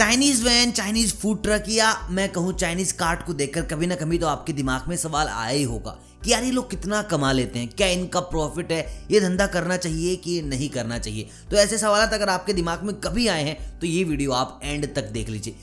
Chinese van Chinese food truck या मैं कहूँ चाइनीज़ कार्ट को देखकर कभी ना कभी तो आपके दिमाग में सवाल आया ही होगा कि यार ये लोग कितना कमा लेते हैं? क्या इनका प्रॉफिट है? ये धंधा करना चाहिए कि नहीं करना चाहिए? तो ऐसे सवाल अगर आपके दिमाग में कभी आए हैं तो ये वीडियो आप एंड तक देख लीजिए।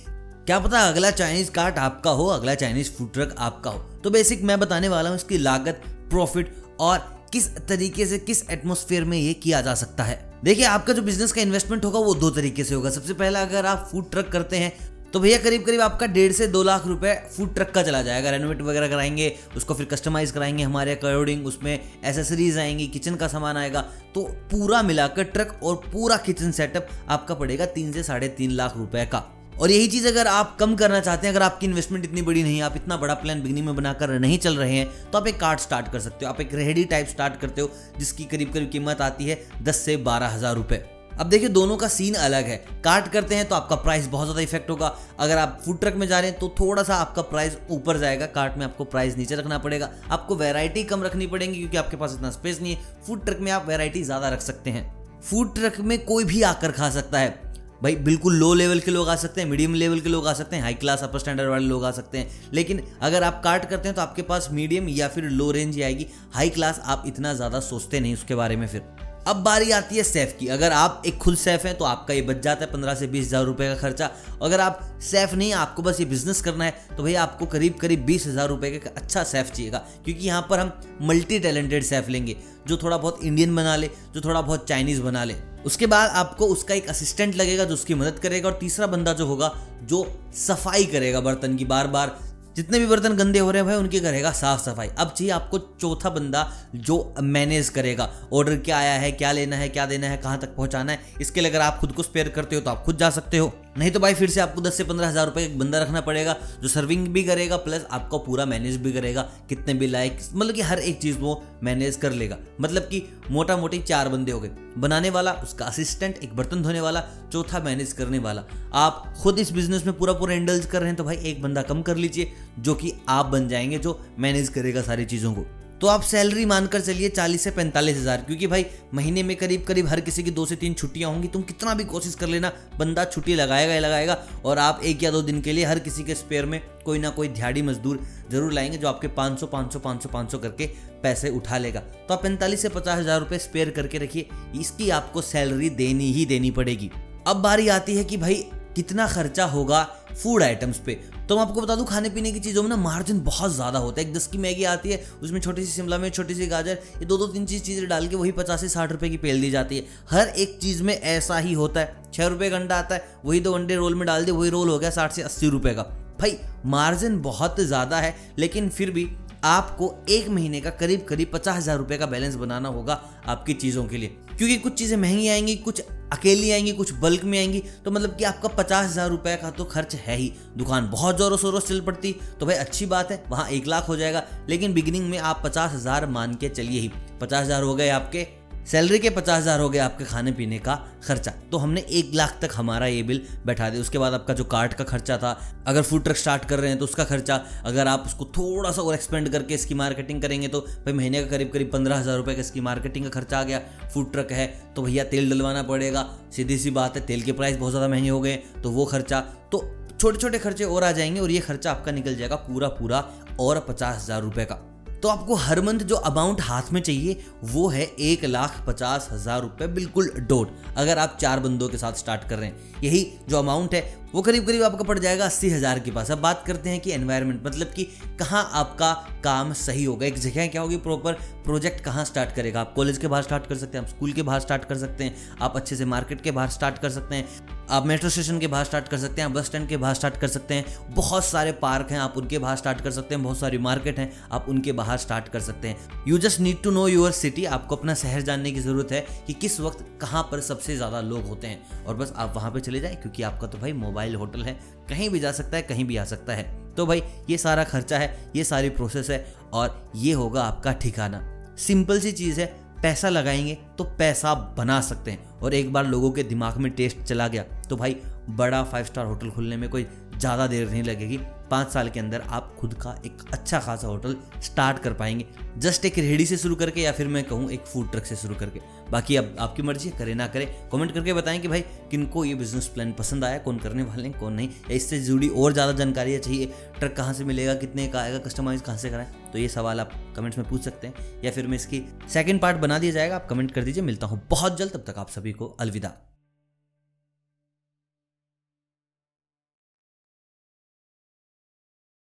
क्या पता अगला चाइनीज़ कार्ट आपका हो, अगला चाइनीज़ फ़ूड ट्रक आपका हो। तो बेसिक मैं बताने वाला हूँ इसकी लागत प्रॉफिट और किस तरीके से किस एटमोसफेयर में ये किया जा सकता है। देखिए, आपका जो बिज़नेस का इन्वेस्टमेंट होगा, वो दो तरीके से होगा। सबसे पहला, अगर आप फ़ूड ट्रक करते हैं तो भैया करीब करीब आपका डेढ़ से दो लाख रुपए फ़ूड ट्रक का चला जाएगा। रेनोवेट वगैरह कराएँगे, उसको फिर कस्टमाइज कराएँगे, हमारे अकॉर्डिंग उसमें एसेसरीज आएँगी किचन का सामान आएगा। तो पूरा मिलाकर ट्रक और पूरा किचन सेटअप आपका पड़ेगा तीन से साढ़े तीन लाख रुपए का। और यही चीज़ अगर आप कम करना चाहते हैं, अगर आपकी इन्वेस्टमेंट इतनी बड़ी नहीं है आप इतना बड़ा प्लान बिगनिंग में बनाकर नहीं चल रहे हैं तो आप एक कार्ड स्टार्ट कर सकते हो। आप एक रेहड़ी टाइप स्टार्ट करते हो, जिसकी करीब करीब कीमत आती है दस से बारह हज़ार रुपये अब देखिए, दोनों का सीन अलग है। कार्ट करते हैं तो आपका प्राइस बहुत ज़्यादा इफ़ेक्ट होगा। अगर आप फ़ूड ट्रक में जा रहे हैं तो थोड़ा सा आपका प्राइस ऊपर जाएगा। कार्ट में आपको प्राइस नीचे रखना पड़ेगा। आपको वैरायटी कम रखनी पड़ेगी, क्योंकि आपके पास इतना स्पेस नहीं है। फ़ूड ट्रक में आप वैरायटी ज़्यादा रख सकते हैं। फ़ूड ट्रक में कोई भी आकर खा सकता है। भाई, बिल्कुल लो लेवल के लोग आ सकते हैं मीडियम लेवल के लोग आ सकते हैं हाई क्लास अपर स्टैंडर्ड वाले लोग आ सकते हैं। लेकिन अगर आप कार्ट करते हैं तो आपके पास मीडियम या फिर लो रेंज ही आएगी। हाई क्लास आप इतना ज़्यादा सोचते नहीं उसके बारे में फिर। अब बारी आती है सेफ़ की। अगर आप एक खुद सेफ़ हैं तो आपका ये बच जाता है पंद्रह से बीस हज़ार रुपये का खर्चा। अगर आप सेफ़ नहीं, आपको बस ये बिज़नेस करना है तो भैया आपको करीब करीब बीस हज़ार रुपये का अच्छा सेफ़ चाहिएगा। क्योंकि यहाँ पर हम मल्टी टैलेंटेड सेफ़ लेंगे, जो थोड़ा बहुत इंडियन बना ले, जो थोड़ा बहुत चाइनीज़ बना ले। उसके बाद आपको उसका एक असिस्टेंट लगेगा जो उसकी मदद करेगा और तीसरा बंदा जो होगा जो सफ़ाई करेगा बर्तन की बार बार। जितने भी बर्तन गंदे हो रहे हैं भाई, उनकी करेगा साफ़ सफ़ाई। अब चाहिए आपको चौथा बंदा जो मैनेज करेगा। ऑर्डर क्या आया है, क्या लेना है, क्या देना है, कहाँ तक पहुँचाना है, इसके लिए अगर आप खुद को स्पेयर करते हो तो आप खुद जा सकते हो। नहीं तो भाई फिर से आपको दस से पंद्रह हज़ार रुपये एक बंदा रखना पड़ेगा जो सर्विंग भी करेगा प्लस आपको पूरा मैनेज भी करेगा, कितने भी लाइक मतलब कि हर एक चीज़ वो मैनेज कर लेगा। मतलब कि मोटा मोटी चार बंदे हो गए। बनाने वाला, उसका असिस्टेंट एक बर्तन धोने वाला, चौथा मैनेज करने वाला। आप खुद इस बिज़नेस में पूरा पूरा हैंडल्स कर रहे हैं तो भाई एक बंदा कम कर लीजिए, जो कि आप बन जाएँगे, जो मैनेज करेगा सारी चीज़ों को। तो आप सैलरी मानकर चलिए चालीस से पैंतालीस हज़ार, क्योंकि भाई महीने में करीब करीब हर किसी की दो से तीन छुट्टियाँ होंगी, तुम कितना भी कोशिश कर लेना, बंदा छुट्टी लगाएगा ही लगाएगा, और आप एक या दो दिन के लिए हर किसी के स्पेयर में कोई ना कोई दिहाड़ी मजदूर ज़रूर लाएँगे, जो आपके 500 500 500 500 करके पैसे उठा लेगा। तो आप पैंतालीस से पचास हज़ार रुपये स्पेयर करके रखिए, इसकी आपको सैलरी देनी ही देनी पड़ेगी। अब बारी आती है कि भाई कितना खर्चा होगा फ़ूड आइटम्स पे तो मैं आपको बता दूँ, खाने पीने की चीज़ों में ना मार्जिन बहुत ज़्यादा होता है। एक दस की मैगी आती है, उसमें छोटी सी शिमला में छोटी सी गाजर, ये दो दो तीन चीज़ चीज़ें डाल के वही पचास से साठ रुपये की पेल दी जाती है। हर एक चीज़ में ऐसा ही होता है। छः रुपये का अंडा आता है, वही दो अंडे रोल में डाल दिए, वही रोल हो गया साठ से अस्सी रुपये का। भाई मार्जिन बहुत ज़्यादा है, लेकिन फिर भी आपको एक महीने का करीब करीब पचास हज़ार रुपये का बैलेंस बनाना होगा आपकी चीज़ों के लिए। क्योंकि कुछ चीज़ें महँगी आएँगी, कुछ अकेली आएँगी, कुछ बल्क में आएँगी तो मतलब कि आपका पचास हज़ार रुपये का तो खर्च है ही। दुकान बहुत ज़ोरों शोरों से चल पड़ती तो भाई अच्छी बात है, वहाँ एक लाख हो जाएगा, लेकिन बिगिनिंग में आप पचास हज़ार मान के चलिए ही। पचास हज़ार हो गए आपके सैलरी के पचास हज़ार हो गए आपके खाने पीने का खर्चा। तो हमने एक लाख तक हमारा ये बिल बैठा दिया। उसके बाद आपका जो कार्ट का खर्चा था, अगर फ़ूड ट्रक स्टार्ट कर रहे हैं तो उसका खर्चा, अगर आप उसको थोड़ा सा और एक्सपेंड करके इसकी मार्केटिंग करेंगे तो भाई महीने का करीब करीब पंद्रह हज़ार रुपये का इसकी मार्केटिंग का खर्चा आ गया। फ़ूड ट्रक है तो भैया तेल डलवाना पड़ेगा। सीधी सी बात है, तेल के प्राइस बहुत ज़्यादा महँगे हो गए तो वो खर्चा तो छोटे छोटे खर्चे और आ जाएँगे और ये खर्चा आपका निकल जाएगा पूरा पूरा और पचास हज़ार रुपये का। तो आपको हर मंथ जो अमाउंट हाथ में चाहिए, वो है एक लाख पचास हज़ार रुपए बिल्कुल डोट। अगर आप चार बंदों के साथ स्टार्ट कर रहे हैं, यही जो अमाउंट है वो करीब करीब आपका पड़ जाएगा अस्सी हज़ार के पास। अब बात करते हैं कि एनवायरनमेंट मतलब कि कहाँ आपका काम सही होगा? एक जगह क्या होगी? प्रॉपर प्रोजेक्ट कहाँ स्टार्ट करेगा? आप कॉलेज के बाहर स्टार्ट कर सकते हैं, आप स्कूल के बाहर स्टार्ट कर सकते हैं, आप अच्छे से मार्केट के बाहर स्टार्ट कर सकते हैं, आप मेट्रो स्टेशन के बाहर स्टार्ट कर सकते हैं बस स्टैंड के बाहर स्टार्ट कर सकते हैं, बहुत सारे पार्क हैं, आप उनके बाहर स्टार्ट कर सकते हैं, बहुत सारी मार्केट हैं, आप उनके बाहर स्टार्ट कर सकते हैं। You just need to know your city आपको अपना शहर जानने की ज़रूरत है कि किस वक्त कहाँ पर सबसे ज़्यादा लोग होते हैं। और बस आप वहाँ पर चले जाए, क्योंकि आपका तो भाई मोबाइल होटल है, कहीं भी जा सकता है, कहीं भी आ सकता है। तो भाई, ये सारा खर्चा है, ये सारी प्रोसेस है और ये होगा आपका ठिकाना। सिंपल सी चीज़ है, पैसा लगाएँगे तो पैसा बना सकते हैं। और एक बार लोगों के दिमाग में टेस्ट चला गया तो भाई, बड़ा फाइव स्टार होटल खुलने में कोई ज़्यादा देर नहीं लगेगी। पाँच साल के अंदर आप खुद का एक अच्छा खासा होटल स्टार्ट कर पाएँगे। जस्ट एक रेहड़ी से शुरू करके या फिर मैं कहूँ, एक फ़ूड ट्रक से शुरू करके। बाकी अब आपकी मर्ज़ी है, करें ना करें। कमेंट करके बताएँ कि भाई, किनको ये बिज़नेस प्लान पसंद आया, कौन करने वाले हैं, कौन नहीं। या इससे जुड़ी और ज़्यादा जानकारी चाहिए ट्रक कहाँ से मिलेगा, कितने का आएगा कस्टमाइज कहाँ से कराएँ तो ये सवाल आप कमेंट्स में पूछ सकते हैं। या फिर मैं इसकी सेकेंड पार्ट बना दिया जाएगा, आप कमेंट कर दीजिए, मिलता हूँ बहुत जल्द, तब तक आप सभी को अलविदा।